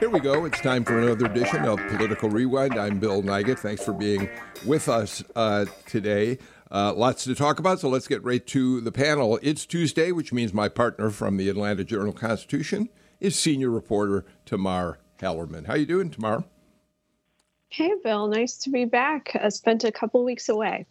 Here we go. It's time for another edition of Political Rewind. I'm Bill Nigut. Thanks for being with us uh, today. Uh, lots to talk about, so let's get right to the panel. It's Tuesday, which means my partner from the Atlanta Journal Constitution is senior reporter Tamar Hallerman. How you doing, Tamar? Hey, Bill. Nice to be back. I spent a couple weeks away.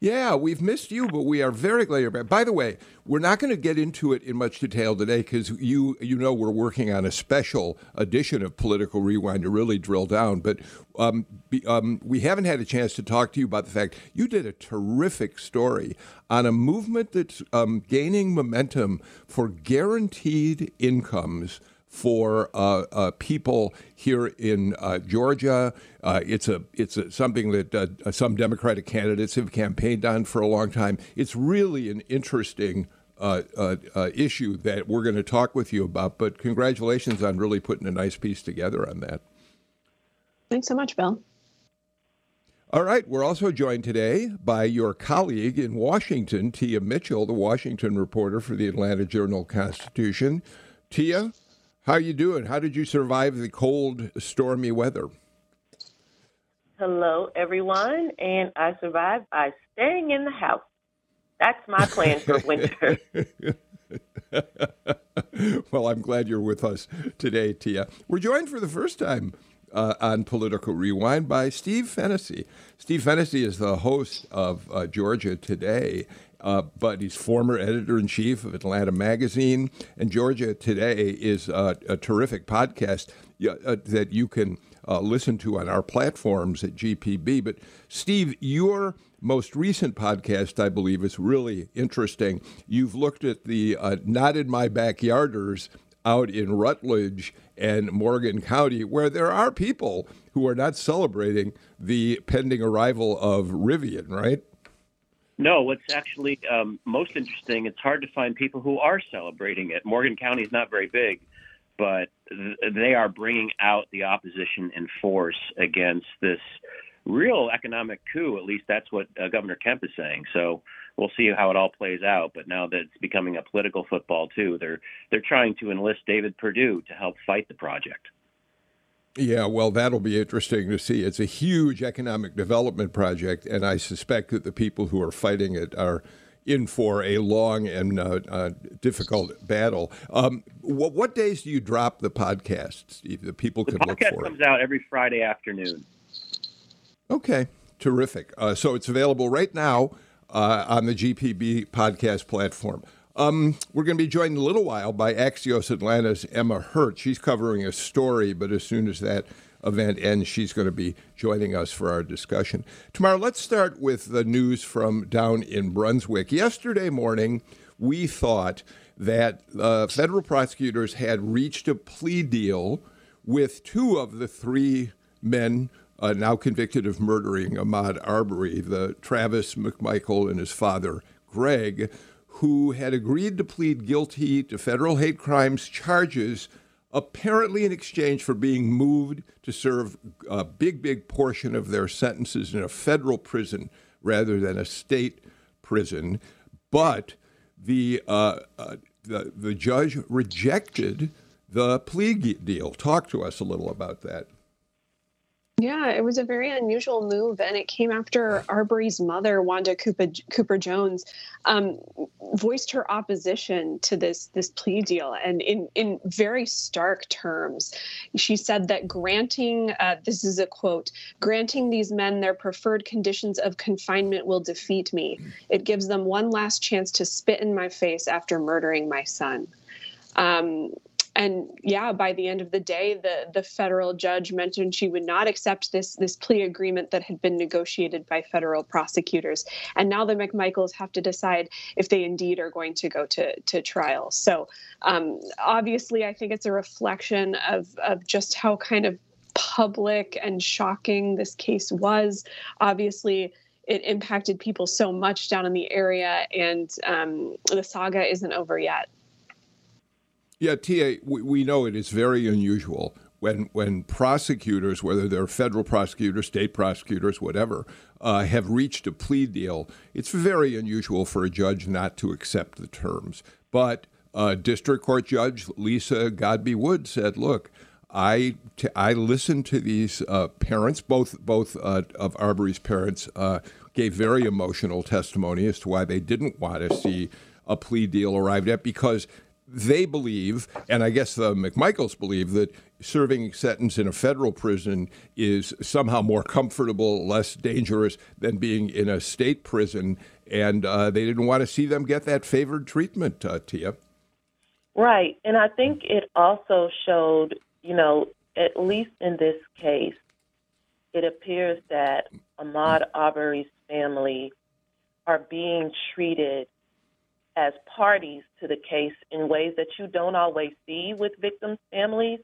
Yeah, we've missed you, but we are very glad you're back. By the way, we're not going to get into it in much detail today because you you know we're working on a special edition of Political Rewind to really drill down. But um, be, um, we haven't had a chance to talk to you about the fact you did a terrific story on a movement that's um, gaining momentum for guaranteed incomes for uh, uh, people here in uh, Georgia. Uh, it's a it's a, something that uh, some Democratic candidates have campaigned on for a long time. It's really an interesting. Uh, issue that we're going to talk with you about, but congratulations on really putting a nice piece together on that. Thanks so much, Bill. All right, we're also joined today by your colleague in Washington, Tia Mitchell, the Washington reporter for the Atlanta Journal Constitution. Tia, how are you doing? How did you survive the cold, stormy weather? Hello, everyone, and I survived by staying in the house. That's my plan for winter. well, I'm glad you're with us today, Tia. We're joined for the first time uh, on Political Rewind by Steve Fennessy. Steve Fennessy is the host of uh, Georgia Today, uh, but he's former editor in chief of Atlanta Magazine. And Georgia Today is a terrific podcast uh, that you can uh, listen to on our platforms at GPB. But, Steve, your most recent podcast, I believe, is really interesting. You've looked at the uh, Not in My Backyarders out in Rutledge and Morgan County, where there are people who are not celebrating the pending arrival of Rivian, right? No, what's actually um, most interesting, it's hard to find people who are celebrating it. Morgan County is not very big, but th- they are bringing out the opposition in force against this real economic coup. At least that's what uh, Governor Kemp is saying. So we'll see how it all plays out. But now that it's becoming a political football too, they're they're trying to enlist David Perdue to help fight the project. Yeah, well, that'll be interesting to see. It's a huge economic development project, and I suspect that the people who are fighting it are in for a long and uh, uh, difficult battle. Um, what, what, days do you drop the podcast, Steve? That people the can look for. The podcast comes out every Friday afternoon. Okay, terrific. Uh, so it's available right now uh, on the GPB podcast platform. Um, we're going to be joined in a little while by Axios Atlanta's Emma Hurt. She's covering a story, but as soon as that event ends, she's going to be joining us for our discussion. Tamar, let's start with the news from down in Brunswick. Yesterday morning, we thought that uh, federal prosecutors had reached a plea deal with two of the three men uh, now convicted of murdering Ahmaud Arbery, the Travis McMichael and his father, Greg who had agreed to plead guilty to federal hate crimes charges, apparently in exchange for being moved to serve a big, big portion of their sentences in a federal prison rather than a state prison. But the, uh, uh, the, the judge rejected the plea deal. Talk to us a little about that. Yeah, it was a very unusual move, and it came after Arbery's mother, Wanda Cooper, Cooper Jones, um, voiced her opposition to this this plea deal, and in in very stark terms, she said that granting uh, this is a quote granting these men their preferred conditions of confinement will defeat me. It gives them one last chance to spit in my face after murdering my son. Um, and yeah, by the end of the day, the the federal judge mentioned she would not accept this this plea agreement that had been negotiated by federal prosecutors. And now the McMichaels have to decide if they indeed are going to go to to trial. So um, obviously, I think it's a reflection of of just how kind of public and shocking this case was. Obviously, it impacted people so much down in the area, and um, the saga isn't over yet. Yeah, Tia, we, we know it is very unusual when when prosecutors, whether they're federal prosecutors, state prosecutors, whatever, uh, have reached a plea deal. It's very unusual for a judge not to accept the terms. But uh, District Court Judge Lisa Godbey Wood said, "Look, I, t- I listened to these uh, parents, both both uh, of Arbery's parents uh, gave very emotional testimony as to why they didn't want to see a plea deal arrived at because they believe, and I guess the McMichaels believe, that serving sentence in a federal prison is somehow more comfortable, less dangerous than being in a state prison, and uh, they didn't want to see them get that favored treatment, uh, Tia. Right, and I think it also showed you know, at least in this case, it appears that Ahmaud Arbery's family are being treated as parties to the case in ways that you don't always see with victims' families.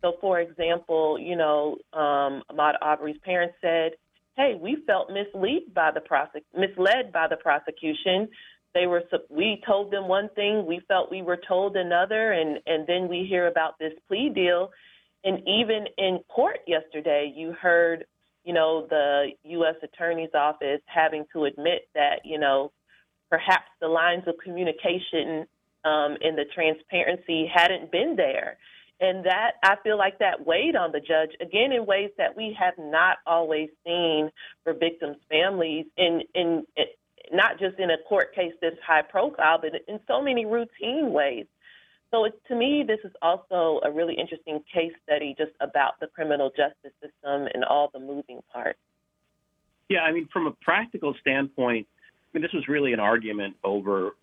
So, for example, you know, um, Ahmaud Arbery's parents said, "Hey, we felt misled by the prosec- misled by the prosecution. They were we told them one thing, we felt we were told another, and and then we hear about this plea deal, and even in court yesterday, you heard, you know, the U.S. Attorney's Office having to admit that you know perhaps the lines of communication um, and the transparency hadn't been there. And that I feel like that weighed on the judge again in ways that we have not always seen for victims' families in in not just in a court case this high profile, but in so many routine ways. So it, to me, this is also a really interesting case study just about the criminal justice system and all the moving parts. Yeah, I mean, from a practical standpoint, Mean, this was really an argument over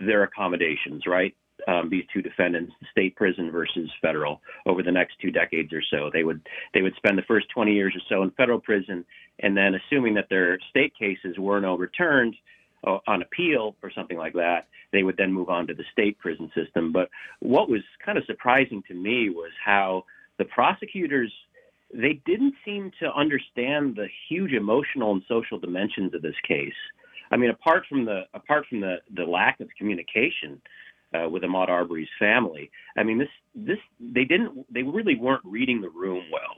their accommodations, right? Um, these two defendants, state prison versus federal, over the next two decades or so. They would they would spend the first 20 years or so in federal prison, and then, assuming that their state cases weren't overturned uh, on appeal or something like that, they would then move on to the state prison system. But what was kind of surprising to me was how the prosecutors they didn't seem to understand the huge emotional and social dimensions of this case. I mean, apart from the apart from the the lack of communication uh, with Ahmaud Arbery's family, I mean, this this they didn't they really weren't reading the room well.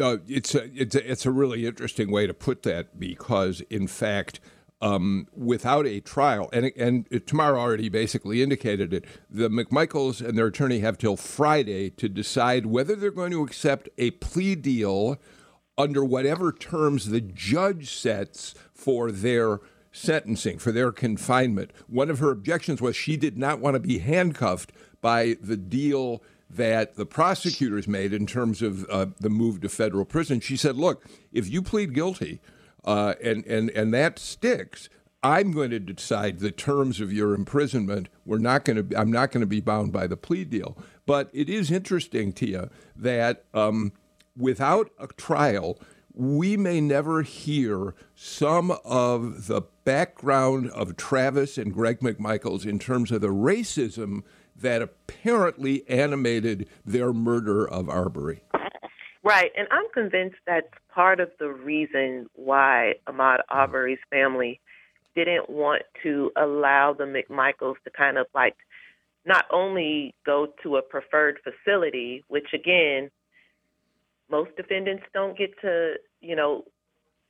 Uh, it's a, it's a, it's a really interesting way to put that because in fact. Um, without a trial, and and Tamara already basically indicated it. The McMichaels and their attorney have till Friday to decide whether they're going to accept a plea deal under whatever terms the judge sets for their sentencing, for their confinement. One of her objections was she did not want to be handcuffed by the deal that the prosecutors made in terms of uh, the move to federal prison. She said, "Look, if you plead guilty uh, and and and that sticks." I'm going to decide the terms of your imprisonment. We're not going to. I'm not going to be bound by the plea deal. But it is interesting, Tia, that um, without a trial, we may never hear some of the background of Travis and Greg McMichaels in terms of the racism that apparently animated their murder of Arbery. Right, and I'm convinced that's part of the reason why Ahmaud Arbery's family didn't want to allow the McMichaels to kind of like not only go to a preferred facility, which again most defendants don't get to, you know,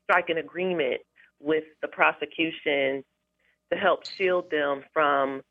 strike an agreement with the prosecution to help shield them from,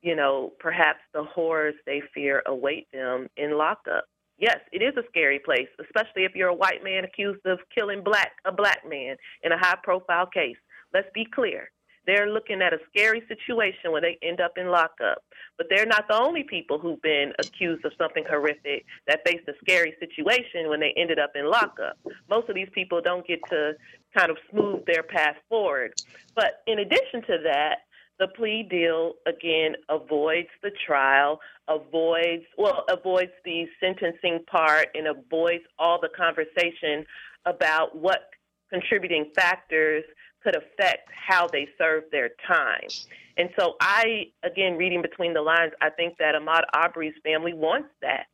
you know, perhaps the horrors they fear await them in lockup. Yes, it is a scary place, especially if you're a white man accused of killing black a black man in a high profile case. Let's be clear. They're looking at a scary situation when they end up in lockup. But they're not the only people who've been accused of something horrific that faced a scary situation when they ended up in lockup. Most of these people don't get to kind of smooth their path forward. But in addition to that, the plea deal again avoids the trial, avoids well avoids the sentencing part, and avoids all the conversation about what contributing factors could affect how they serve their time. And so I again reading between the lines, I think that Ahmaud Arbery's family wants that.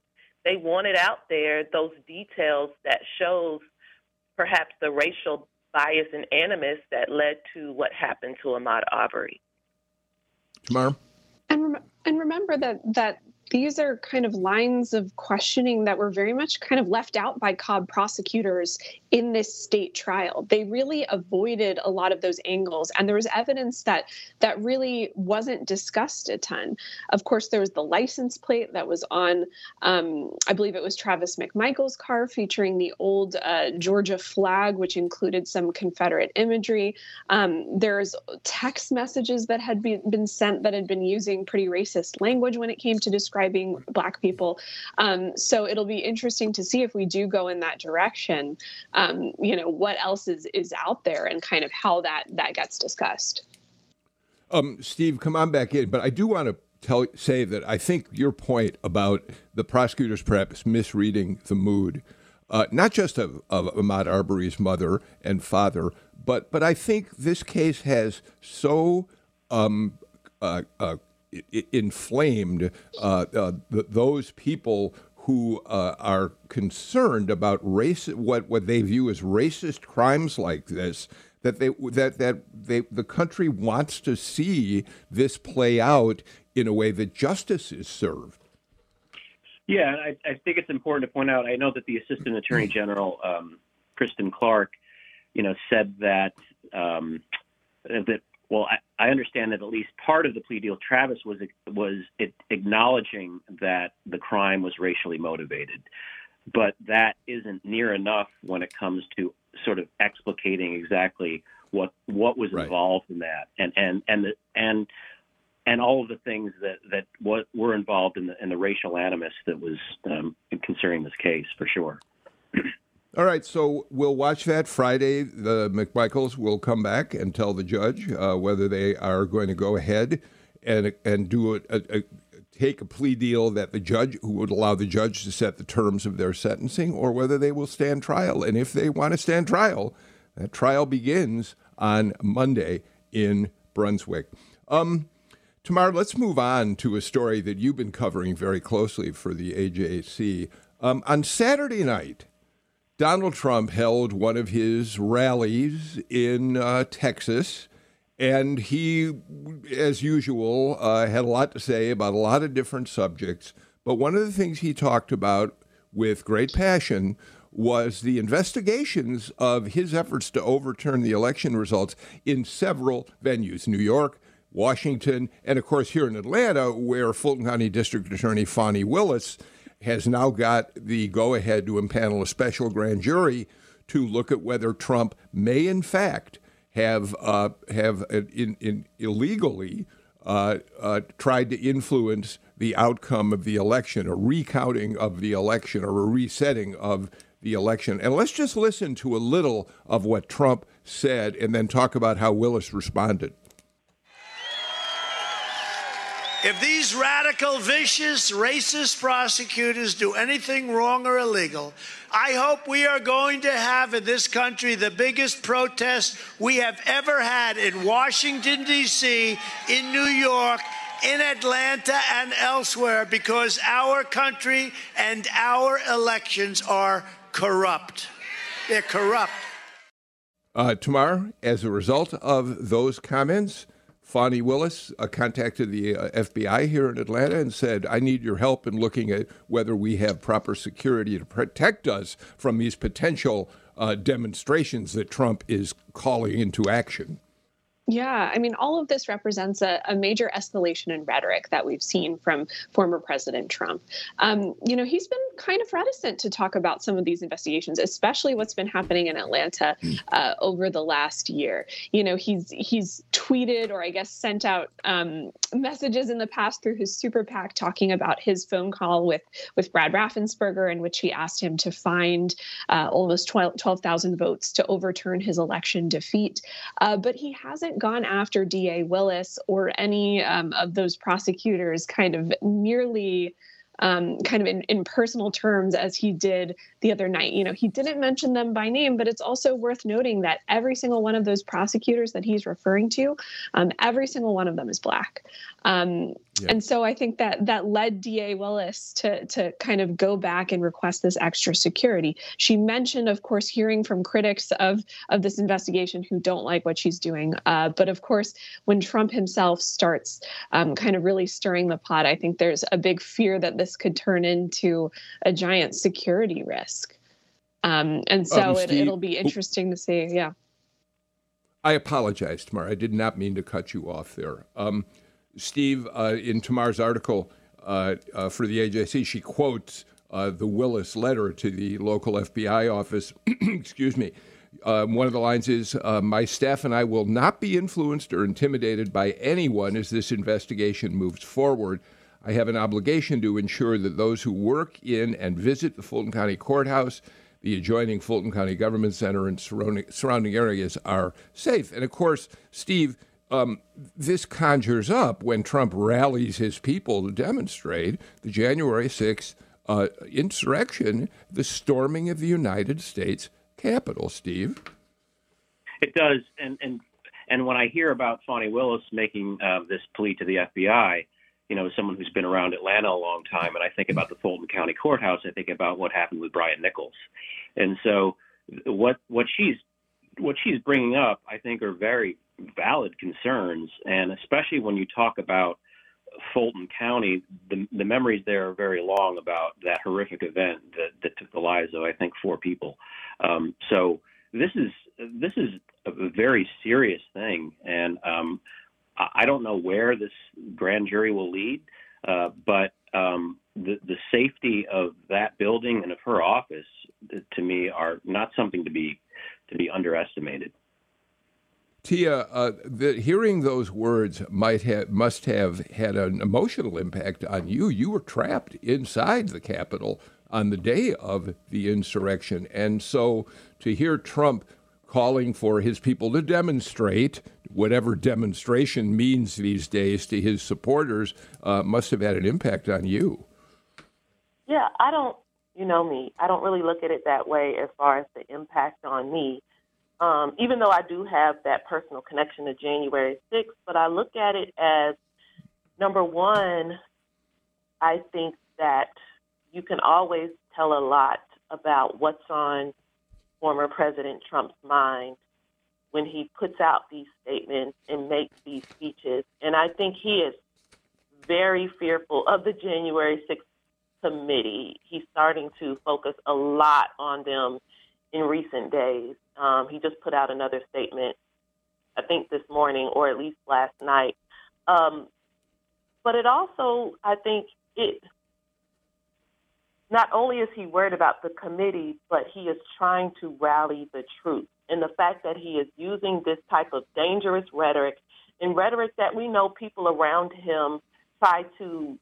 They wanted out there those details that shows perhaps the racial bias and animus that led to what happened to Ahmaud Arbery. Tamara? And, rem- and remember that that these are kind of lines of questioning that were very much kind of left out by Cobb prosecutors in this state trial. They really avoided a lot of those angles, and there was evidence that that really wasn't discussed a ton. Of course, there was the license plate that was on, um, I believe it was Travis McMichael's car, featuring the old uh, Georgia flag, which included some Confederate imagery. Um, there's text messages that had be, been sent that had been using pretty racist language when it came to describing describing Black people. Um, so it'll be interesting to see if we do go in that direction. Um, you know, what else is is out there and kind of how that that gets discussed. Um, Steve, come on back in, but I do want to tell say that I think your point about the prosecutors perhaps misreading the mood, uh, not just of, of Ahmaud Arbery's mother and father, but but I think this case has so um, uh, uh, inflamed uh, uh, those people who uh, are concerned about race, what, what they view as racist crimes like this, that they that that they the country wants to see this play out in a way that justice is served. Yeah, I, I think it's important to point out. I know that the Assistant Attorney General, um, Kristen Clarke, you know, said that um, that well, I, I understand that at least part of the plea deal, Travis was was acknowledging that the crime was racially motivated, but that isn't near enough when it comes to sort of explicating exactly what what was right. involved in that, and and and the, and and all of the things that that what were involved in the in the racial animus that was um, concerning this case for sure. All right, so we'll watch that Friday. The McMichaels will come back and tell the judge uh, whether they are going to go ahead and and do a, a, a, take a plea deal that the judge who would allow the judge to set the terms of their sentencing, or whether they will stand trial. And if they want to stand trial, that trial begins on Monday in Brunswick. Um, let's move on to a story that you've been covering very closely for the AJC. Um, on Saturday night, Donald Trump held one of his rallies in uh, Texas, and he, as usual, uh, had a lot to say about a lot of different subjects. But one of the things he talked about with great passion was the investigations of his efforts to overturn the election results in several venues New York, Washington, and of course here in Atlanta, where Fulton County District Attorney Fani Willis has now got the go ahead to impanel a special grand jury to look at whether Trump may, in fact, have uh, have uh, in, in illegally uh, uh, tried to influence the outcome of the election, a recounting of the election, or a resetting of the election. And let's just listen to a little of what Trump said, and then talk about how Willis responded. If these radical, vicious, racist prosecutors do anything wrong or illegal, I hope we are going to have in this country the biggest protest we have ever had in Washington, D.C., in New York, in Atlanta, and elsewhere because our country and our elections are corrupt. They're corrupt. Uh, Tamar, as a result of those comments, Fani Willis uh, contacted the uh, FBI here in Atlanta and said, I need your help in looking at whether we have proper security to protect us from these potential uh, demonstrations that Trump is calling into action. Yeah, I mean, all of this represents a, a, major escalation in rhetoric that we've seen from former President Trump. Um, you know, he's been kind of reticent to talk about some of these investigations, especially what's been happening in Atlanta uh, over the last year. You know, he's he's tweeted or I guess sent out um, messages in the past through his super PAC talking about his phone call with with Brad Raffensperger, in which he asked him to find uh, almost 12,000 votes to overturn his election defeat. Uh, but he hasn't gone after DA Willis or any um, of those prosecutors kind of nearly um, kind of in, in personal terms as he did the other night. You know, he didn't mention them by name, but it's also worth noting that every single one of those prosecutors that he's referring to, um, every single one of them is black. Um, yeah. And so I think that that led DA Willis to to kind of go back and request this extra security. She mentioned, of course, hearing from critics of of this investigation who don't like what she's doing. Uh, but of course, when Trump himself starts um, kind of really stirring the pot, I think there's a big fear that this could turn into a giant security risk. Um, and so um, it, will be interesting to see. Yeah. I apologize, Tamar. I did not mean to cut you off there. Um, Steve, uh, in Tamar's article uh, uh, for the AJC, she quotes uh, the Willis letter to the local FBI office. Excuse me. Um, one of the lines is uh, My staff and I will not be influenced or intimidated by anyone as this investigation moves forward. I have an obligation to ensure that those who work in and visit the Fulton County Courthouse, the adjoining Fulton County Government Center, and surrounding, surrounding areas are safe. And of course, Steve, um, this conjures up when Trump rallies his people to demonstrate the January 6th uh, insurrection, the storming of the United States Capitol. Steve, it does, and and and when I hear about Fani Willis making uh, this plea to the FBI, you know, someone who's been around Atlanta a long time, and I think about the Fulton County Courthouse, I think about what happened with Brian Nichols, and so what what she's what she's bringing up, I think, are very valid concerns, and especially when you talk about Fulton County, the, the memories there are very long about that horrific event that, that took the lives of I think four people. Um, so this is this is a very serious thing, and um, I don't know where this grand jury will lead, uh, but um, the the safety of that building and of her office, to me, are not something to be to be underestimated. Tia, uh, the, hearing those words might have must have had an emotional impact on you. You were trapped inside the Capitol on the day of the insurrection, and so to hear Trump calling for his people to demonstrate, whatever demonstration means these days to his supporters, uh, must have had an impact on you. Yeah, I don't. You know me. I don't really look at it that way as far as the impact on me um, even though I do have that personal connection to January 6th, but I look at it as number one, I think that you can always tell a lot about what's on former President Trump's mind when he puts out these statements and makes these speeches. And I think he is very fearful of the January 6th committee. He's starting to focus a lot on them in recent days. Um, he just put out another statement, I think this morning or at least last night. Um, but it also, I think, it not only is he worried about the committee, but he is trying to rally the troops. And the fact that he is using this type of dangerous rhetoric and rhetoric that we know people around him try to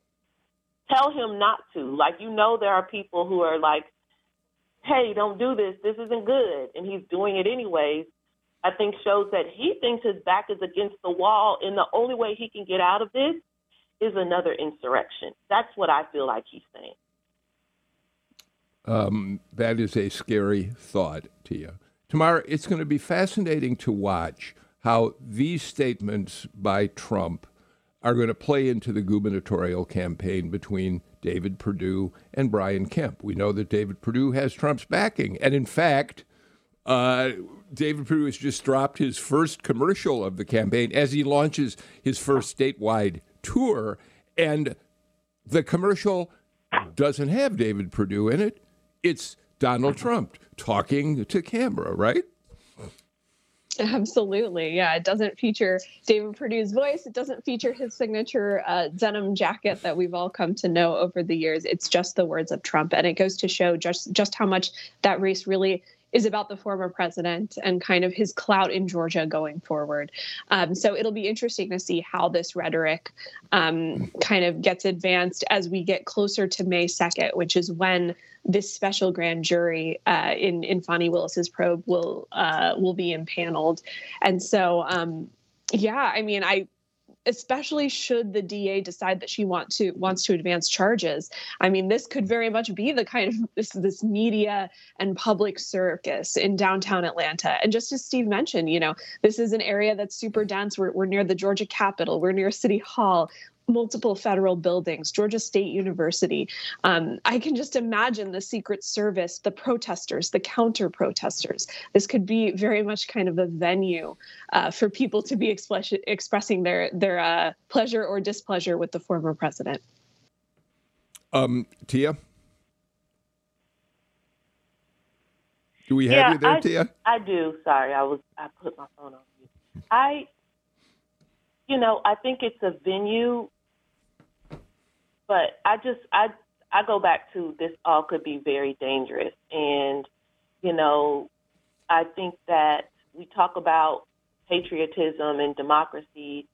tell him not to. Like, you know, there are people who are like, hey, don't do this. This isn't good. And he's doing it anyways. I think shows that he thinks his back is against the wall, and the only way he can get out of this is another insurrection. That's what I feel like he's saying. Um, that is a scary thought, Tia. Tamara, it's going to be fascinating to watch how these statements by Trump are going to play into the gubernatorial campaign between David Perdue and Brian Kemp. We know that David Perdue has Trump's backing. And in fact, uh, David Perdue has just dropped his first commercial of the campaign as he launches his first statewide tour. And the commercial doesn't have David Perdue in it. It's Donald Trump talking to camera, right? Absolutely. Yeah. It doesn't feature David Perdue's voice. It doesn't feature his signature uh, denim jacket that we've all come to know over the years. It's just the words of Trump. And it goes to show just, just how much that race really is about the former president and kind of his clout in Georgia going forward. Um, so it'll be interesting to see how this rhetoric um, kind of gets advanced as we get closer to May 2nd, which is when this special grand jury uh, in in Fani Willis's probe will uh, will be impaneled, and so um, yeah, I mean, I especially should the DA decide that she want to wants to advance charges. I mean, this could very much be the kind of this this media and public circus in downtown Atlanta. And just as Steve mentioned, you know, this is an area that's super dense. We're, we're near the Georgia Capitol. We're near City Hall multiple federal buildings, Georgia State University. Um, I can just imagine the Secret Service, the protesters, the counter protesters. This could be very much kind of a venue uh, for people to be express- expressing their their uh, pleasure or displeasure with the former president. Um, Tia. Do we have yeah, you there, I, Tia? I do. Sorry, I was I put my phone on mute. I, you know, I think it's a venue but I just I I go back to this all could be very dangerous, and you know, I think that we talk about patriotism and democracy,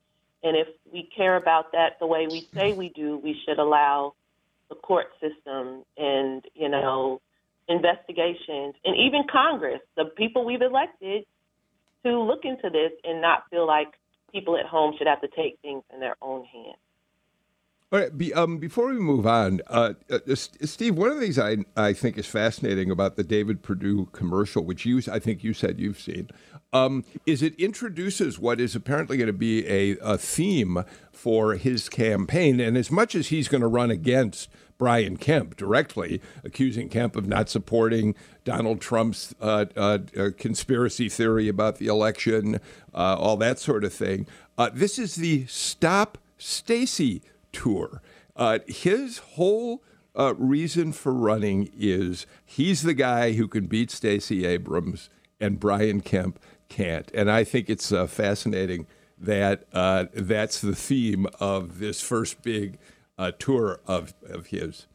and if we care about that the way we say we do, we should allow the court system and you know investigations and even Congress, the people we've elected, to look into this and not feel like people at home should have to take things in their own hands. All right. Be, um, before we move on, uh, uh, Steve, one of the things I, I think is fascinating about the David Perdue commercial, which you I think you said you've seen, um, is it introduces what is apparently going to be a, a theme for his campaign. And as much as he's going to run against Brian Kemp directly, accusing Kemp of not supporting Donald Trump's uh, uh, uh conspiracy theory about the election, uh, all that sort of thing. Uh, this is the Stop Stacey tour. Uh, his whole uh, reason for running is he's the guy who can beat Stacey Abrams and Brian Kemp can't. And I think it's uh, fascinating that uh, that's the theme of this first big uh, tour of, of his.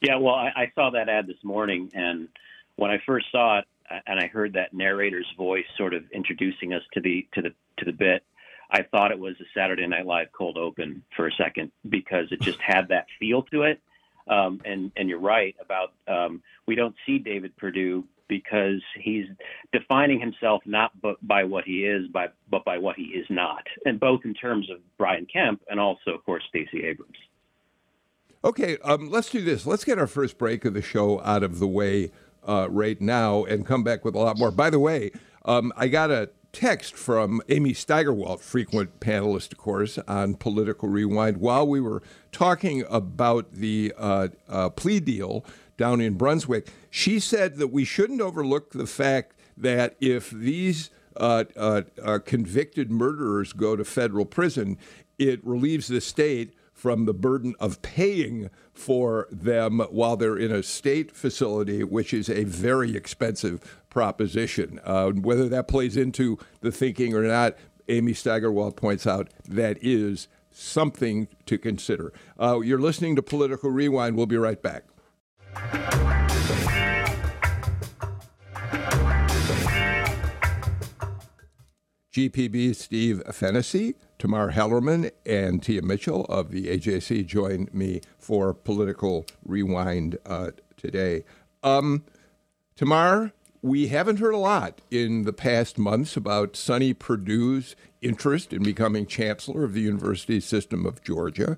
Yeah, well, I, I saw that ad this morning, and when I first saw it, and I heard that narrator's voice sort of introducing us to the to the to the bit, I thought it was a Saturday Night Live cold open for a second because it just had that feel to it. Um, and and you're right about um, we don't see David Perdue because he's defining himself not by what he is, by, but by what he is not, and both in terms of Brian Kemp and also, of course, Stacey Abrams. Okay, um, let's do this. Let's get our first break of the show out of the way uh, right now and come back with a lot more. By the way, um, I got a text from Amy Steigerwalt, frequent panelist, of course, on Political Rewind, while we were talking about the uh, uh, plea deal down in Brunswick. She said that we shouldn't overlook the fact that if these uh, uh, uh convicted murderers go to federal prison, it relieves the state from the burden of paying for them while they're in a state facility, which is a very expensive proposition. Uh, whether that plays into the thinking or not, Amy Steigerwalt points out that is something to consider. Uh, you're listening to Political Rewind. We'll be right back. GPB Steve Fennessy, Tamar Hallerman and Tia Mitchell of the AJC join me for Political Rewind uh, today. Um, Tamar, we haven't heard a lot in the past months about Sonny Perdue's interest in becoming chancellor of the University System of Georgia.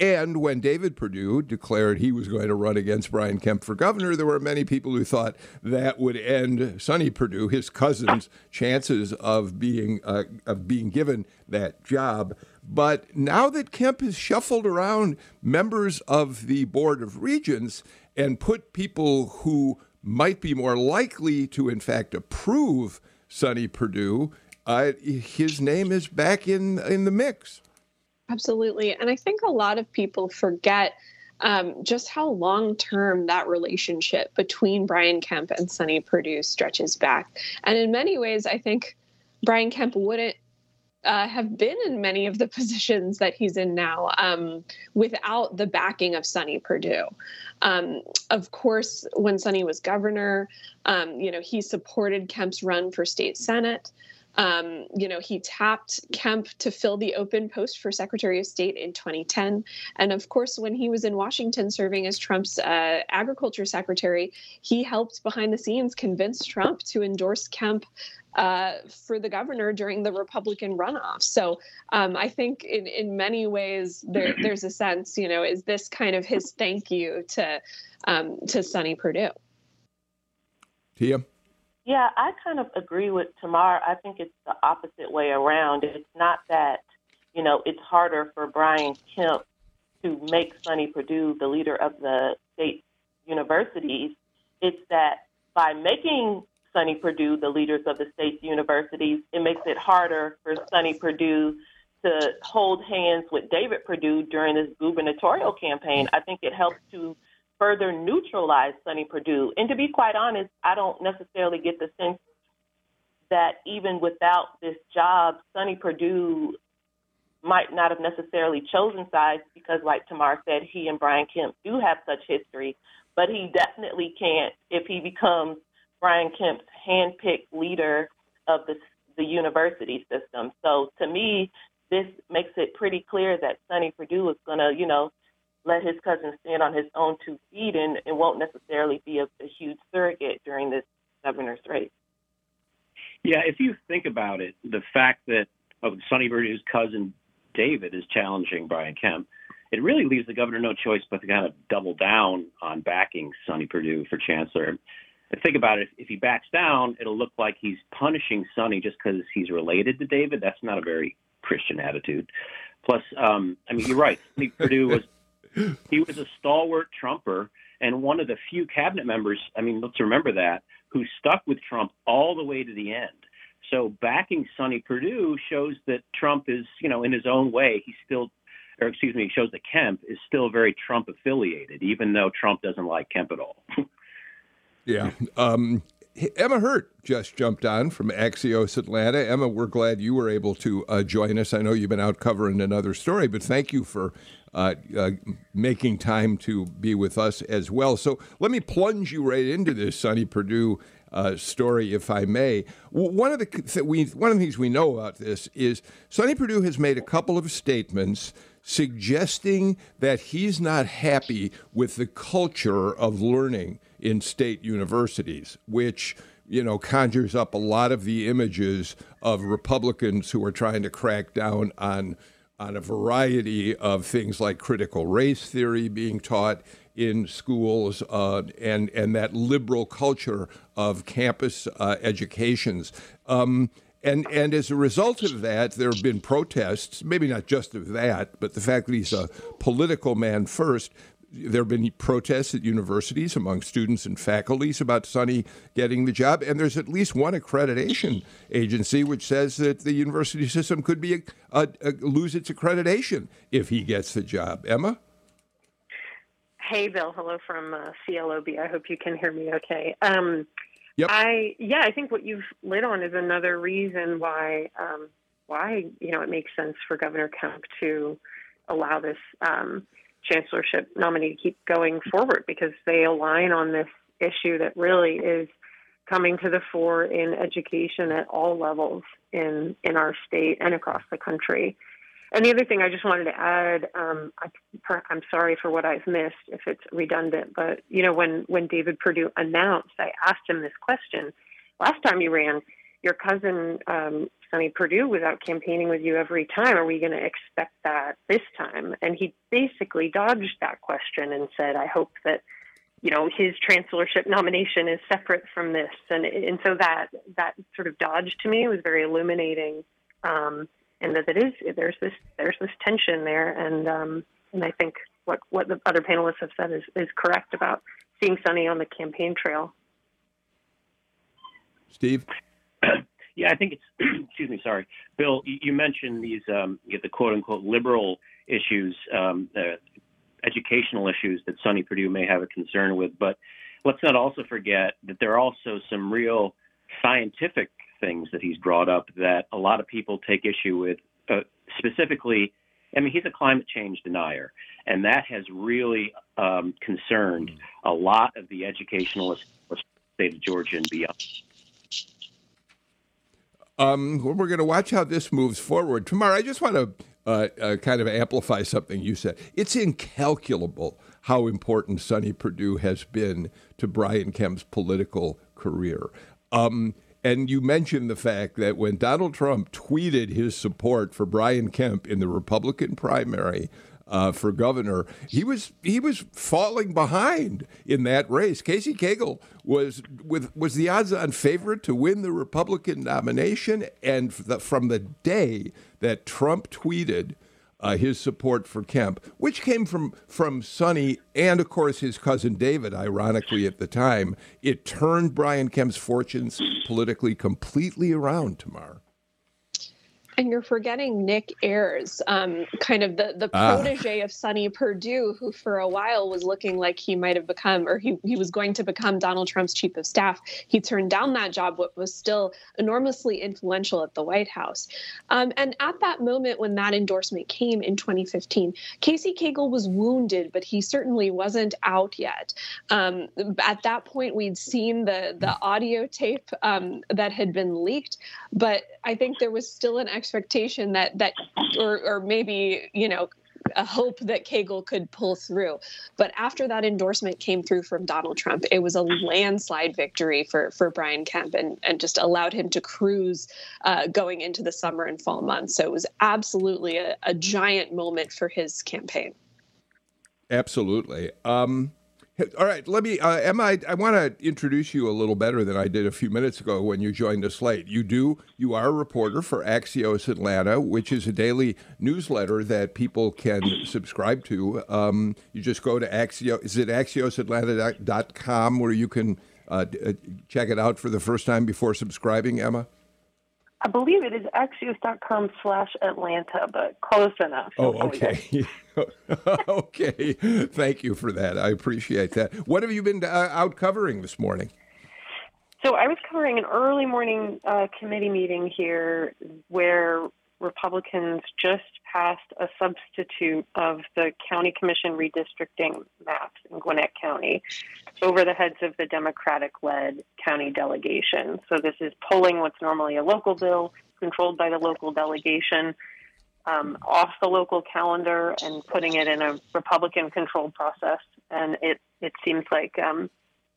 And when David Perdue declared he was going to run against Brian Kemp for governor, there were many people who thought that would end Sonny Perdue, his cousin's chances of being uh, of being given that job. But now that Kemp has shuffled around members of the Board of Regents and put people who might be more likely to, in fact, approve Sonny Perdue, uh, his name is back in in the mix. Absolutely, and I think a lot of people forget um, just how long term that relationship between Brian Kemp and Sonny Perdue stretches back. And in many ways, I think Brian Kemp wouldn't uh, have been in many of the positions that he's in now um, without the backing of Sonny Perdue. Um, of course, when Sonny was governor, um, you know, he supported Kemp's run for state senate. Um, you know, he tapped Kemp to fill the open post for Secretary of State in 2010. And of course, when he was in Washington serving as Trump's uh, agriculture secretary, he helped behind the scenes convince Trump to endorse Kemp uh, for the governor during the Republican runoff. So um, I think in, in many ways there, there's a sense, you know, is this kind of his thank you to um, to Sonny Perdue? Tia? Yeah, I kind of agree with Tamar. I think it's the opposite way around. It's not that, you know, it's harder for Brian Kemp to make Sonny Perdue the leader of the state universities. It's that by making Sonny Perdue the leaders of the state's universities, it makes it harder for Sonny Perdue to hold hands with David Perdue during this gubernatorial campaign. I think it helps to further neutralize Sonny Perdue. And to be quite honest, I don't necessarily get the sense that even without this job, Sonny Perdue might not have necessarily chosen sides because, like Tamar said, he and Brian Kemp do have such history, but he definitely can't if he becomes Brian Kemp's handpicked leader of the, the university system. So to me, this makes it pretty clear that Sonny Perdue is going to, you know, let his cousin stand on his own two feet and, and won't necessarily be a, a huge surrogate during this governor's race. Yeah, if you think about it, the fact that oh, Sonny Perdue's cousin David is challenging Brian Kemp, it really leaves the governor no choice but to kind of double down on backing Sonny Perdue for chancellor. And think about it, if he backs down, it'll look like he's punishing Sonny just because he's related to David. That's not a very Christian attitude. Plus, um, I mean, you're right. Sonny Perdue was he was a stalwart Trumper and one of the few cabinet members, I mean, let's remember that, who stuck with Trump all the way to the end. So backing Sonny Perdue shows that Trump is, you know, in his own way, he's still, or excuse me, shows that Kemp is still very Trump affiliated, even though Trump doesn't like Kemp at all. yeah. Um, Emma Hurt just jumped on from Axios Atlanta. Emma, we're glad you were able to uh, join us. I know you've been out covering another story, but thank you for uh, uh, making time to be with us as well. So let me plunge you right into this Sonny Perdue uh, story, if I may. One of the th- we, one of the things we know about this is Sonny Perdue has made a couple of statements suggesting that he's not happy with the culture of learning in state universities, which you know conjures up a lot of the images of Republicans who are trying to crack down on on a variety of things like critical race theory being taught in schools uh, and and that liberal culture of campus uh, educations. Um, and and as a result of that, there have been protests. Maybe not just of that, but the fact that he's a political man first there have been protests at universities among students and faculties about Sonny getting the job, and there's at least one accreditation agency which says that the university system could be a, a, a, lose its accreditation if he gets the job. Emma. Hey, Bill. Hello from uh, CLOB. I hope you can hear me okay. Um, yep. I yeah, I think what you've lit on is another reason why um, why you know it makes sense for Governor Kemp to allow this. Um, chancellorship nominee to keep going forward because they align on this issue that really is coming to the fore in education at all levels in in our state and across the country. And the other thing I just wanted to add, um, I, am sorry for what I've missed if it's redundant, but you know when when David Perdue announced, I asked him this question last time you ran. Your cousin um, Sonny Perdue was out campaigning with you every time. Are we going to expect that this time? And he basically dodged that question and said, I hope that you know his chancellorship nomination is separate from this and and so that that sort of dodge to me was very illuminating um, and that it is there's this there's this tension there and um, and I think what what the other panelists have said is is correct about seeing Sonny on the campaign trail. Steve. Yeah, I think it's. excuse me, sorry, Bill. You mentioned these um, the quote unquote liberal issues, um, uh, educational issues that Sonny Perdue may have a concern with, but let's not also forget that there are also some real scientific things that he's brought up that a lot of people take issue with. Uh, specifically, I mean, he's a climate change denier, and that has really um, concerned a lot of the educationalists state of Georgia and beyond. Um, we're going to watch how this moves forward. Tamar, I just want to uh, uh, kind of amplify something you said. It's incalculable how important Sonny Perdue has been to Brian Kemp's political career. Um, and you mentioned the fact that when Donald Trump tweeted his support for Brian Kemp in the Republican primary uh, for governor, he was he was falling behind in that race. Casey Cagle was with was the odds-on favorite to win the Republican nomination, and from the day that Trump tweeted uh, his support for Kemp, which came from from Sonny and of course his cousin David, ironically at the time. It turned Brian Kemp's fortunes politically completely around. Tamar. And you're forgetting Nick Ayers, um, kind of the, the ah. protege of Sonny Perdue, who for a while was looking like he might have become, or he, he was going to become Donald Trump's chief of staff. He turned down that job, but was still enormously influential at the White House. Um, and at that moment, when that endorsement came in 2015, Casey Cagle was wounded, but he certainly wasn't out yet. Um, at that point, we'd seen the, the audio tape um, that had been leaked, but I think there was still an expectation that that or or maybe you know a hope that Cagle could pull through. But after that endorsement came through from Donald Trump, it was a landslide victory for for Brian Kemp and and just allowed him to cruise uh, going into the summer and fall months. So it was absolutely a, a giant moment for his campaign. Absolutely. Um, all right, let me, uh, Emma. I, I want to introduce you a little better than I did a few minutes ago when you joined us late. You do, you are a reporter for Axios Atlanta, which is a daily newsletter that people can subscribe to. Um, you just go to Axios, is it axiosatlanta.com where you can uh, uh, check it out for the first time before subscribing, Emma? I believe it is axios.com slash Atlanta, but close enough. Oh, okay. okay. Thank you for that. I appreciate that. What have you been uh, out covering this morning? So I was covering an early morning uh, committee meeting here where Republicans just passed a substitute of the county commission redistricting maps in Gwinnett County over the heads of the Democratic led county delegation. So this is pulling what's normally a local bill controlled by the local delegation um, off the local calendar and putting it in a Republican controlled process. And it, it seems like um,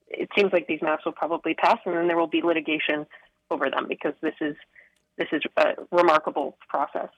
it seems like these maps will probably pass, and then there will be litigation over them because this is this is a remarkable process.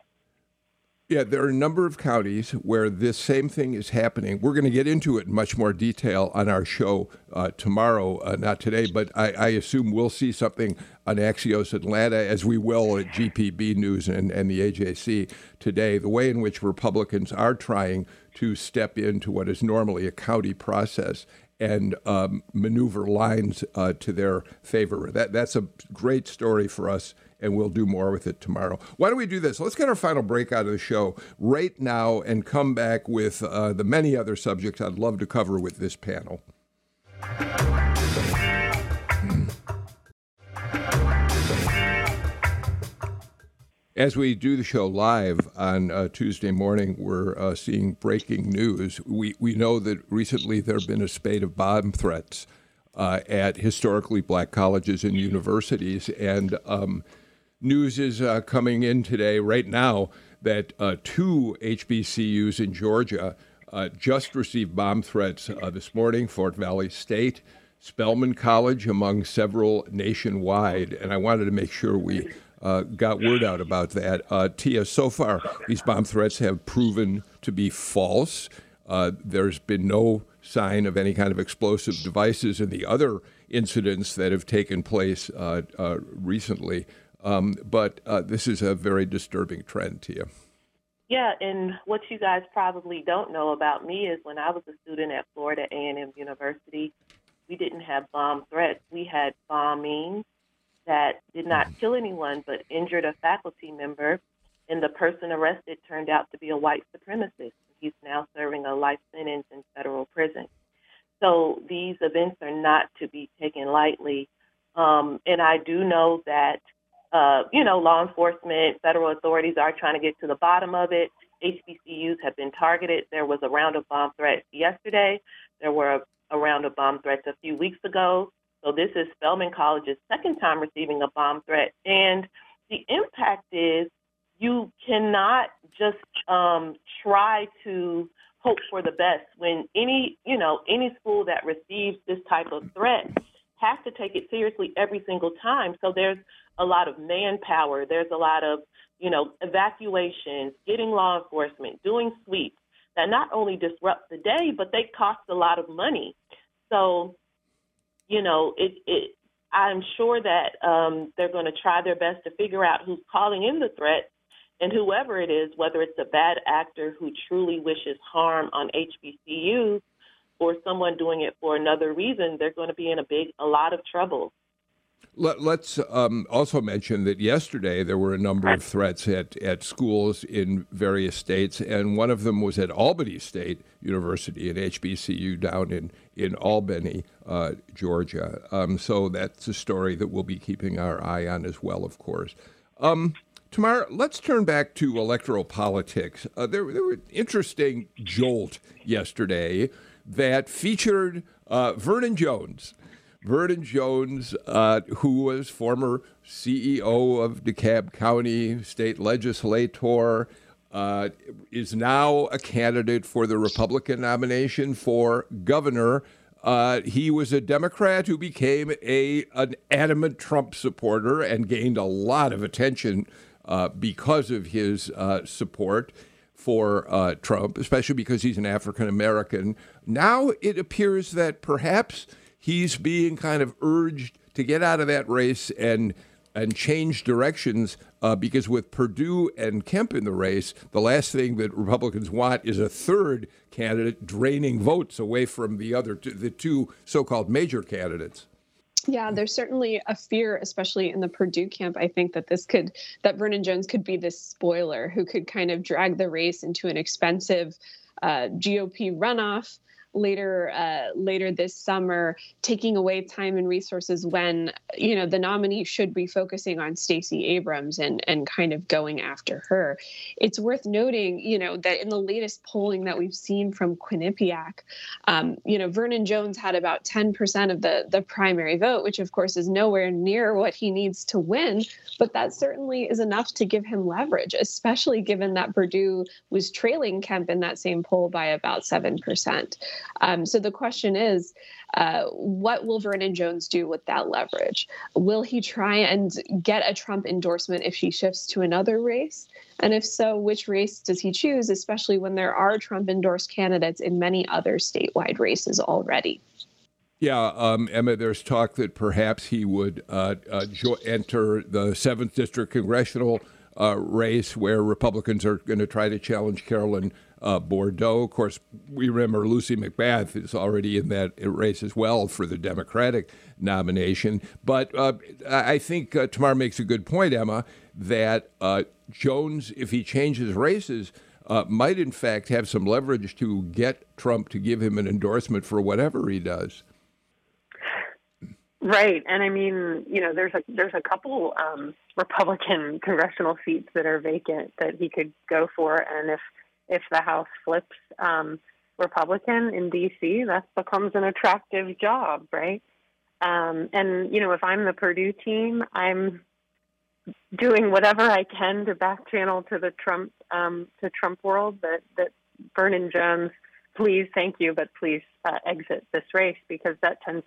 Yeah, there are a number of counties where this same thing is happening. We're going to get into it in much more detail on our show uh, tomorrow, uh, not today, but I, I, assume we'll see something on Axios Atlanta as we will at GPB News and, and the AJC today. The way in which Republicans are trying to step into what is normally a county process and um, maneuver lines uh, to their favor. That, that's a great story for us and we'll do more with it tomorrow. Why don't we do this? Let's get our final break out of the show right now and come back with uh, the many other subjects I'd love to cover with this panel. As we do the show live on uh, Tuesday morning, we're uh, seeing breaking news. We, we know that recently there have been a spate of bomb threats uh, at historically black colleges and universities. And um, news is uh, coming in today, right now, that uh, two HBCUs in Georgia uh, just received bomb threats uh, this morning Fort Valley State, Spelman College, among several nationwide. And I wanted to make sure we uh, got word out about that. Uh, Tia, so far, these bomb threats have proven to be false. there's been no sign of any kind of explosive devices in the other incidents that have taken place recently. Um, but uh, this is a very disturbing trend to you. Yeah, and what you guys probably don't know about me is when I was a student at Florida A&M University, we didn't have bomb threats. We had bombings that did not kill anyone but injured a faculty member, and the person arrested turned out to be a white supremacist. He's now serving a life sentence in federal prison. So these events are not to be taken lightly. Um, and I do know that uh, you know, law enforcement, federal authorities are trying to get to the bottom of it. HBCUs have been targeted. There was a round of bomb threats yesterday. There were a, a round of bomb threats a few weeks ago. So this is Spelman College's second time receiving a bomb threat. And the impact is you cannot just um, try to hope for the best when any, you know, any school that receives this type of threat has to take it seriously every single time. So there's a lot of manpower. There's a lot of, you know, evacuations, getting law enforcement, doing sweeps that not only disrupt the day, but they cost a lot of money. So, you know, it, it I'm sure that um, they're going to try their best to figure out who's calling in the threats and whoever it is, whether it's a bad actor who truly wishes harm on HBCUs or someone doing it for another reason, they're going to be in a big, a lot of trouble. Let, us um, also mention that yesterday there were a number of threats at, at schools in various states, and one of them was at Albany State University, an HBCU down in, in Albany, uh, Georgia. Um, so that's a story that we'll be keeping our eye on as well, of course. Um, let's turn back to electoral politics. Uh, there, there was an interesting jolt yesterday that featured uh, Vernon Jones. Vernon Jones, uh, who was former CEO of DeKalb County, state legislator, uh, is now a candidate for the Republican nomination for governor. Uh, he was a Democrat who became a an adamant Trump supporter and gained a lot of attention uh, because of his uh, support for uh, Trump, especially because he's an African American. Now it appears that perhaps he's being kind of urged to get out of that race and and change directions uh, because with Perdue and Kemp in the race, the last thing that Republicans want is a third candidate draining votes away from the other two, the two so-called major candidates. Yeah, there's certainly a fear, especially in the Perdue camp. I think that this could, that Vernon Jones could be this spoiler who could kind of drag the race into an expensive uh, GOP runoff later uh, later this summer, taking away time and resources when you know the nominee should be focusing on Stacey Abrams and and kind of going after her. It's worth noting, you know, that in the latest polling that we've seen from Quinnipiac, um, you know, Vernon Jones had about 10% of the the primary vote, which of course is nowhere near what he needs to win, but that certainly is enough to give him leverage, especially given that Perdue was trailing Kemp in that same poll by about seven percent. Um, so the question is, uh, what will Vernon Jones do with that leverage? Will he try and get a Trump endorsement if she shifts to another race? And if so, which race does he choose, especially when there are Trump endorsed candidates in many other statewide races already? Yeah, um, Emma, there's talk that perhaps he would uh, uh, jo- enter the 7th District congressional uh, race where Republicans are going to try to challenge Carolyn uh, Bourdeaux. Of course, we remember Lucy McBath is already in that race as well for the Democratic nomination. But uh, I think uh, Tamar makes a good point, Emma, that uh, Jones, if he changes races, uh, might in fact have some leverage to get Trump to give him an endorsement for whatever he does. Right, and I mean, you know, there's a there's a couple um, Republican congressional seats that are vacant that he could go for, and if if the House flips um, Republican in D.C., that becomes an attractive job, right? Um, and you know, if I'm the Perdue team, I'm doing whatever I can to back channel to the Trump um, to Trump world that that Vernon Jones, please, thank you, but please uh, exit this race because that 10%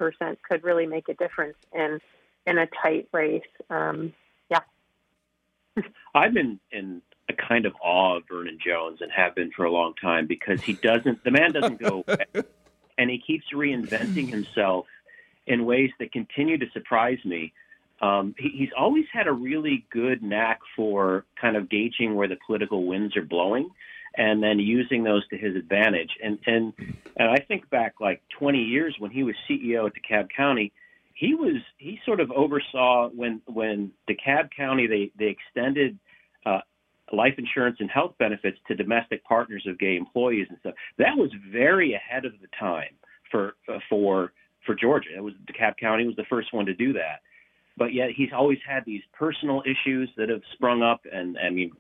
could really make a difference in in a tight race. Um, yeah. I've been in a kind of awe of Vernon Jones and have been for a long time because he doesn't, the man doesn't go away. And he keeps reinventing himself in ways that continue to surprise me. Um, he, he's always had a really good knack for kind of gauging where the political winds are blowing and then using those to his advantage. And, and, and I think back like 20 years when he was CEO at DeKalb County, he was, he sort of oversaw when, when DeKalb County, they, they extended life insurance and health benefits to domestic partners of gay employees and stuff. That was very ahead of the time for uh, for for Georgia. It was DeKalb County was the first one to do that. but yet he's always had these personal issues that have sprung up, and I mean,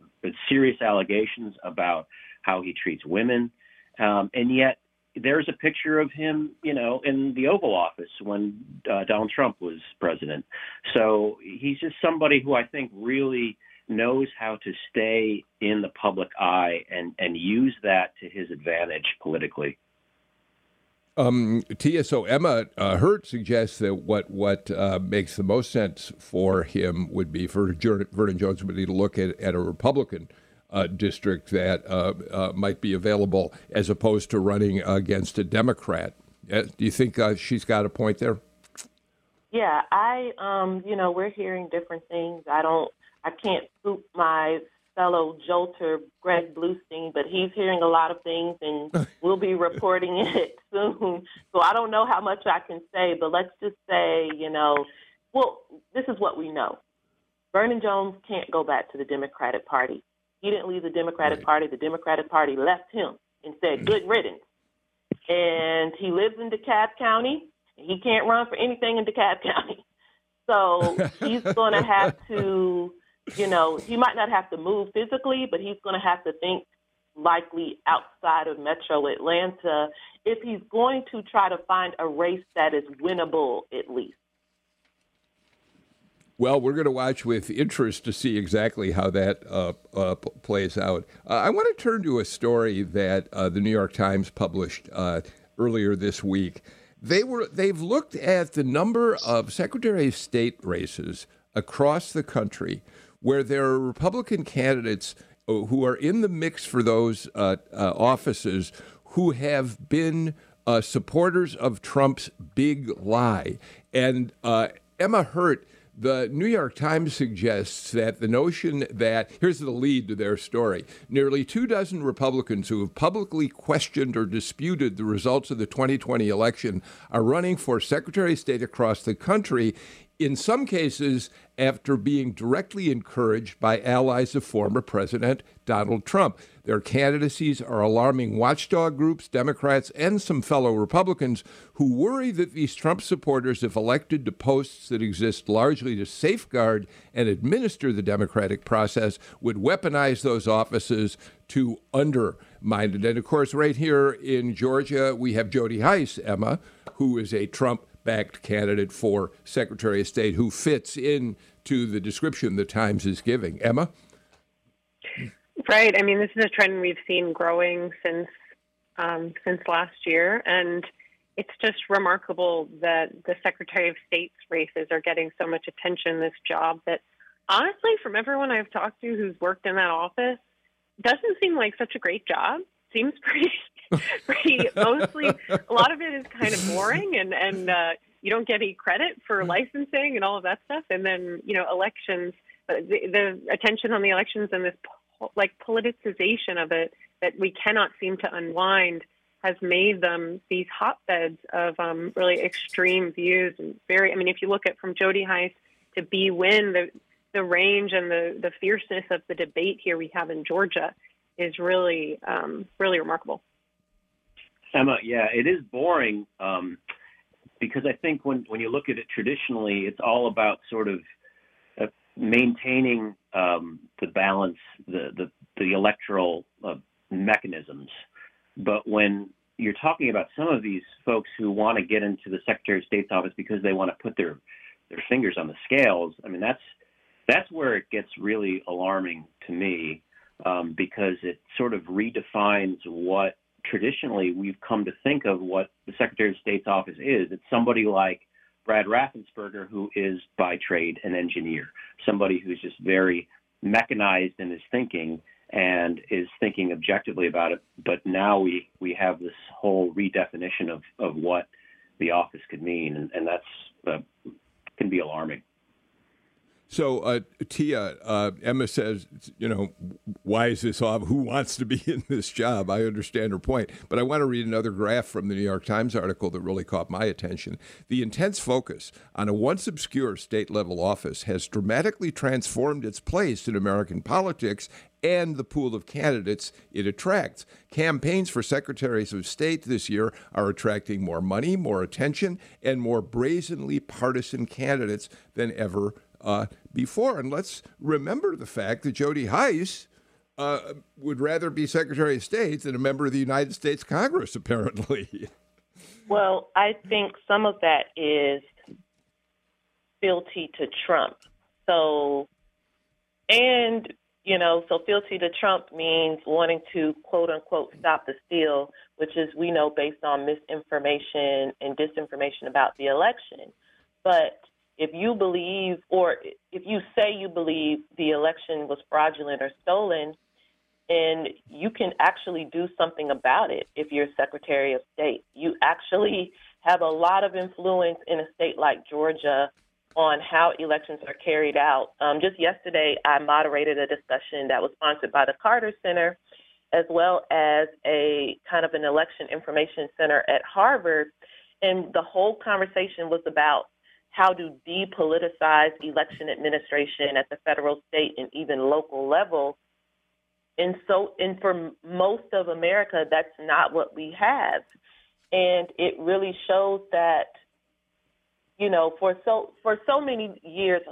serious allegations about how he treats women, um, and yet there's a picture of him, you know, in the Oval Office when uh, Donald Trump was president. So he's just somebody who I think really knows how to stay in the public eye and, and use that to his advantage politically. Um, Tia, so Emma uh, Hurt suggests that what what uh, makes the most sense for him would be for Vernon Jones would be to look at, at a Republican uh, district that uh, uh, might be available as opposed to running against a Democrat. Uh, do you think she's got a point there? Yeah, I, um, you know, we're hearing different things. I don't, I can't spook my fellow jolter Greg Bluestein, but he's hearing a lot of things, and we'll be reporting it soon. So I don't know how much I can say, but let's just say, you know, well, this is what we know. Vernon Jones can't go back to the Democratic Party. He didn't leave the Democratic right. Party. The Democratic Party left him and said, mm. "Good riddance." And he lives in DeKalb County. He can't run for anything in DeKalb County. So he's going to have to, you know, he might not have to move physically, but he's going to have to think likely outside of metro Atlanta if he's going to try to find a race that is winnable at least. Well, we're going to watch with interest to see exactly how that uh, uh, plays out. Uh, I want to turn to a story that uh, the New York Times published uh, earlier this week. They were they've looked at the number of Secretary of State races across the country where there are Republican candidates uh, who are in the mix for those uh, uh, offices who have been uh, supporters of Trump's big lie. And Emma Hurt the New York Times suggests that the notion that here's the lead to their story nearly two dozen Republicans who have publicly questioned or disputed the results of the 2020 election are running for Secretary of State across the country, in some cases after being directly encouraged by allies of former President Donald Trump. Their candidacies are alarming watchdog groups, Democrats, and some fellow Republicans who worry that these Trump supporters, if elected to posts that exist largely to safeguard and administer the democratic process, would weaponize those offices to undermine it. And of course, right here in Georgia, we have Jody Hice, Emma, who is a Trump backed candidate for Secretary of State who fits into the description the Times is giving. Emma? Right. I mean, this is a trend we've seen growing since um, since last year, and it's just remarkable that the Secretary of State's races are getting so much attention. This job that, honestly, from everyone I've talked to who's worked in that office, doesn't seem like such a great job. Seems pretty pretty mostly a lot of it is kind of boring and and uh, you don't get any credit for mm-hmm. licensing and all of that stuff and then you know elections uh, the, the attention on the elections and this po- like politicization of it that we cannot seem to unwind has made them these hotbeds of um, really extreme views and very. I mean, if you look at from Jody Hice to Bee Nguyen, the the range and the the fierceness of the debate here we have in Georgia is really um, really remarkable. Emma, yeah, it is boring um, because I think when when you look at it traditionally, it's all about sort of uh, maintaining um, the balance, the the, the electoral uh, mechanisms. But when you're talking about some of these folks who want to get into the Secretary of State's office because they want to put their their fingers on the scales, I mean that's that's where it gets really alarming to me um, because it sort of redefines what traditionally we've come to think of what the Secretary of State's office is. It's somebody like Brad Raffensperger, who is by trade an engineer, somebody who's just very mechanized in his thinking and is thinking objectively about it. But now we, we have this whole redefinition of, of what the office could mean, and, and that's uh, can be alarming. So, uh, Tia, uh, Emma says, you know, why is this off? Who wants to be in this job? I understand her point. But I want to read another graph from the New York Times article that really caught my attention. The intense focus on a once obscure state level office has dramatically transformed its place in American politics and the pool of candidates it attracts. Campaigns for secretaries of state this year are attracting more money, more attention, and more brazenly partisan candidates than ever uh, before. And let's remember the fact that Jody Hice uh, would rather be Secretary of State than a member of the United States Congress, apparently. Well, I think some of that is fealty to Trump. So, and you know, so fealty to Trump means wanting to quote unquote stop the steal, which is we know based on misinformation and disinformation about the election. But if you believe, or if you say you believe the election was fraudulent or stolen, and you can actually do something about it if you're Secretary of State. You actually have a lot of influence in a state like Georgia on how elections are carried out. Um, just yesterday, I moderated a discussion that was sponsored by the Carter Center, as well as a kind of an election information center at Harvard. And the whole conversation was about how to depoliticize election administration at the federal, state, and even local level. And so, and for most of America, that's not what we have. And it really shows that you know, for so for so many years,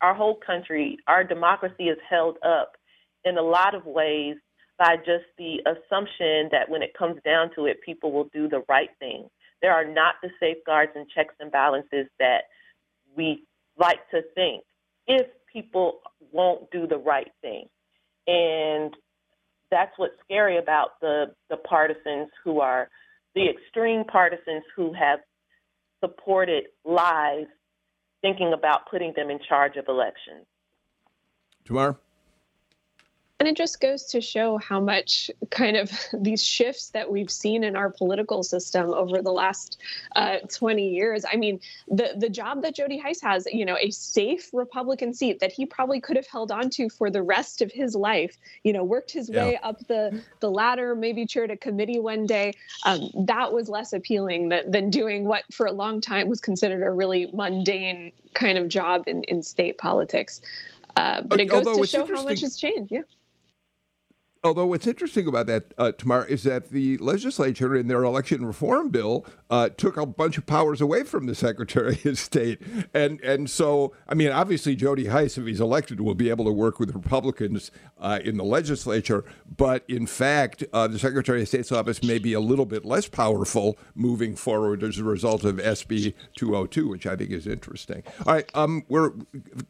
our whole country, our democracy is held up in a lot of ways by just the assumption that when it comes down to it, people will do the right thing. There are not the safeguards and checks and balances that we like to think if people won't do the right thing. And that's what's scary about the, the partisans who are the extreme partisans who have supported lies thinking about putting them in charge of elections. Tamar? And it just goes to show how much kind of these shifts that we've seen in our political system over the last uh, 20 years. I mean, the the job that Jody Hice has, you know, a safe Republican seat that he probably could have held on to for the rest of his life. You know, worked his way up the the ladder, maybe chaired a committee one day. Um, that was less appealing than, than doing what for a long time was considered a really mundane kind of job in, in state politics. Uh, but it goes Although to show how much has changed. Yeah. Although what's interesting about that, uh, Tamar, is that the legislature in their election reform bill uh, took a bunch of powers away from the Secretary of State, and and so I mean, obviously Jody Hice, if he's elected, will be able to work with Republicans uh, in the legislature. But in fact, uh, the Secretary of State's office may be a little bit less powerful moving forward as a result of SB 202, which I think is interesting. All right, um, we're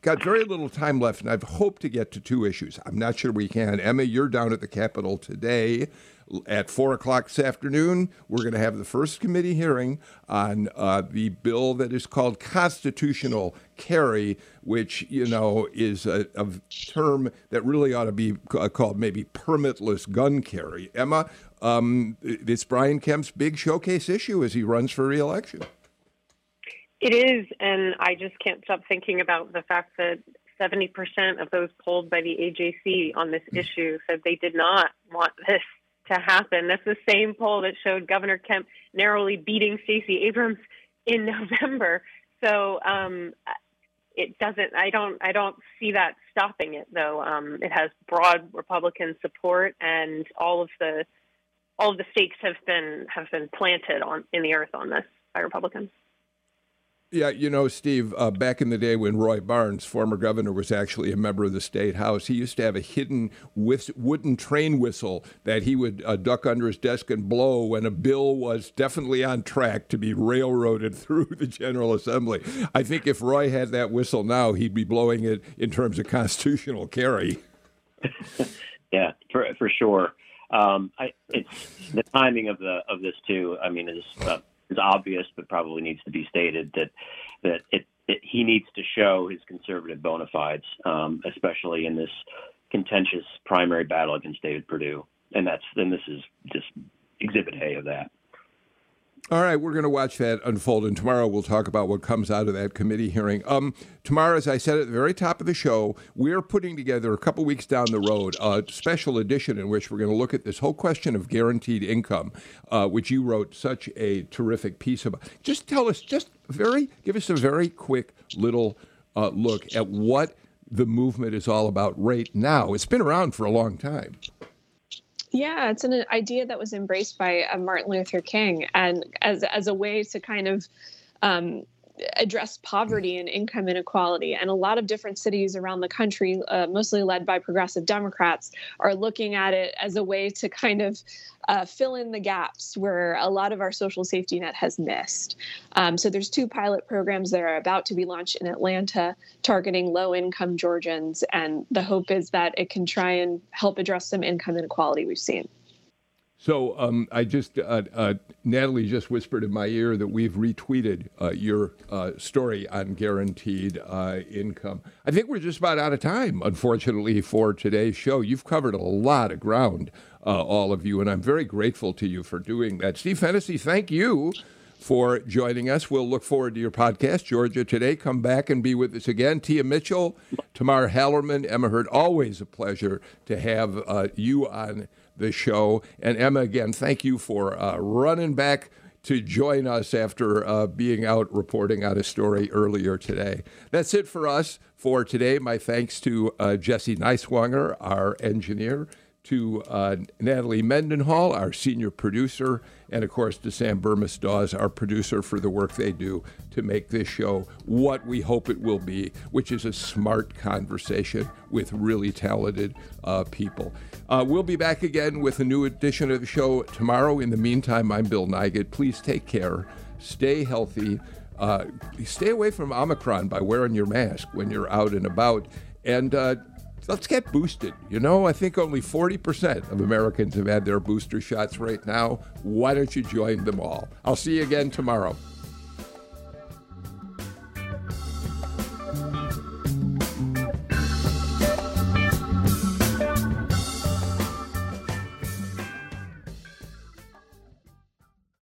got very little time left, and I've hoped to get to two issues. I'm not sure we can. Emma, you're down at the Capitol today. At four o'clock this afternoon, we're going to have the first committee hearing on uh, the bill that is called constitutional carry, which you know is a, a term that really ought to be called maybe permitless gun carry. Emma, um, it's Brian Kemp's big showcase issue as he runs for reelection. It is, and I just can't stop thinking about the fact that 70% of those polled by the AJC on this issue said they did not want this to happen. That's the same poll that showed Governor Kemp narrowly beating Stacey Abrams in November. So um, it doesn't. I don't. I don't see that stopping it, though. Um, it has broad Republican support, and all of the all of the stakes have been have been planted on in the earth on this by Republicans. Yeah, you know, Steve, uh, back in the day when Roy Barnes, former governor, was actually a member of the state house, he used to have a hidden whist- wooden train whistle that he would uh, duck under his desk and blow when a bill was definitely on track to be railroaded through the General Assembly. I think if Roy had that whistle now, he'd be blowing it in terms of constitutional carry. yeah, for, for sure. Um, I, it's the timing of the of this too. I mean, is uh, is obvious, but probably needs to be stated that that it, it he needs to show his conservative bona fides, um, especially in this contentious primary battle against David Perdue, and that's then this is just exhibit A of that. All right, we're going to watch that unfold, and tomorrow we'll talk about what comes out of that committee hearing. Um, tomorrow, as I said at the very top of the show, we're putting together a couple weeks down the road a special edition in which we're going to look at this whole question of guaranteed income, uh, which you wrote such a terrific piece about. Just tell us, just very, give us a very quick little uh, look at what the movement is all about right now. It's been around for a long time. Yeah, it's an idea that was embraced by uh, Martin Luther King, and as as a way to kind of um, address poverty and income inequality. And a lot of different cities around the country, uh, mostly led by progressive Democrats, are looking at it as a way to kind of uh, fill in the gaps where a lot of our social safety net has missed. Um, so there's two pilot programs that are about to be launched in Atlanta, targeting low-income Georgians, and the hope is that it can try and help address some income inequality we've seen. So um, I just uh, uh, Natalie just whispered in my ear that we've retweeted uh, your uh, story on guaranteed uh, income. I think we're just about out of time, unfortunately, for today's show. You've covered a lot of ground, uh, all of you, and I'm very grateful to you for doing that. Steve Fennessy, thank you for joining us. We'll look forward to your podcast, Georgia Today. Come back and be with us again. Tia Mitchell, Tamar Hallerman, Emma Hurt. Always a pleasure to have you on the show. And Emma, again, thank you for uh, running back to join us after uh, being out reporting on a story earlier today. That's it for us for today. My thanks to uh, Jesse Neiswanger, our engineer, to uh, Natalie Mendenhall, our senior producer, and of course to Sam Bermas-Dawes, our producer, for the work they do to make this show what we hope it will be, which is a smart conversation with really talented uh, people. Uh, we'll be back again with a new edition of the show tomorrow. In the meantime, I'm Bill Nigut. Please take care, stay healthy. Uh, stay away from Omicron by wearing your mask when you're out and about. And uh, let's get boosted. You know, I think only 40% of Americans have had their booster shots right now. Why don't you join them all? I'll see you again tomorrow.